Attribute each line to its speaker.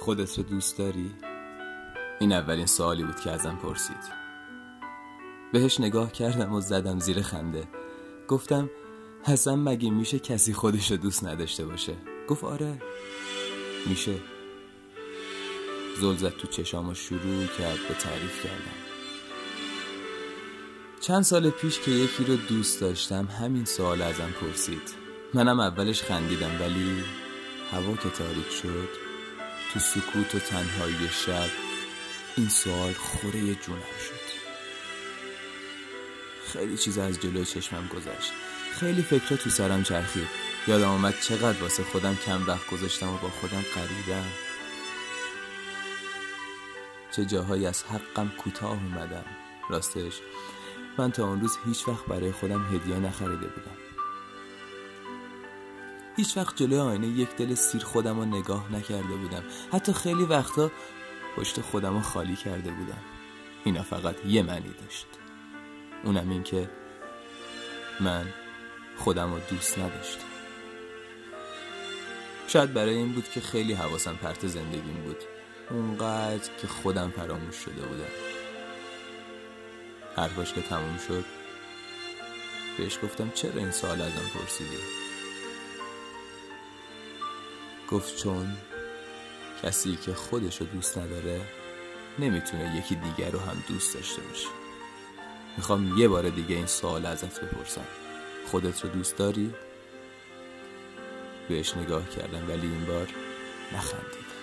Speaker 1: خودت رو دوست داری؟ این اولین سوالی بود که ازم پرسید. بهش نگاه کردم و زدم زیر خنده. گفتم حسن مگه میشه کسی خودش رو دوست نداشته باشه؟ گفت آره. میشه. زل زد تو چشام و شروع کرد به تعریف کردم چند سال پیش که یکی رو دوست داشتم همین سوال ازم پرسید. منم اولش خندیدم ولی هوا که تاریک شد تو سکوت و تنهایی شب این سوال خوره جونم شد. خیلی چیز از جلوی چشمم گذشت. خیلی فکرها تو سرم چرخید. یادم آمد چقدر واسه خودم کم وقت گذاشتم و با خودم قریبم چه جاهایی از حقم کوتاه اومدم. راستش من تا اون روز هیچ وقت برای خودم هدیه نخریده بودم. هیچ وقت جلوی آینه یک دل سیر خودم رو نگاه نکرده بودم. حتی خیلی وقتا پشت خودم رو خالی کرده بودم. اینا فقط یه معنی داشت. اونم این که من خودم رو دوست نداشتم. شاید برای این بود که خیلی حواسم پرت زندگیم بود. اونقدر که خودم فراموش شده بودم. حرفاش که تموم شد بهش گفتم چرا این سوال ازم پرسیدی؟ گفت چون کسی که خودش رو دوست نداره نمی‌تونه یکی دیگر رو هم دوست داشته باشه. می‌خوام یه بار دیگه این سوال ازت بپرسم. خودت رو دوست داری؟ بهش نگاه کردم ولی این بار نخندید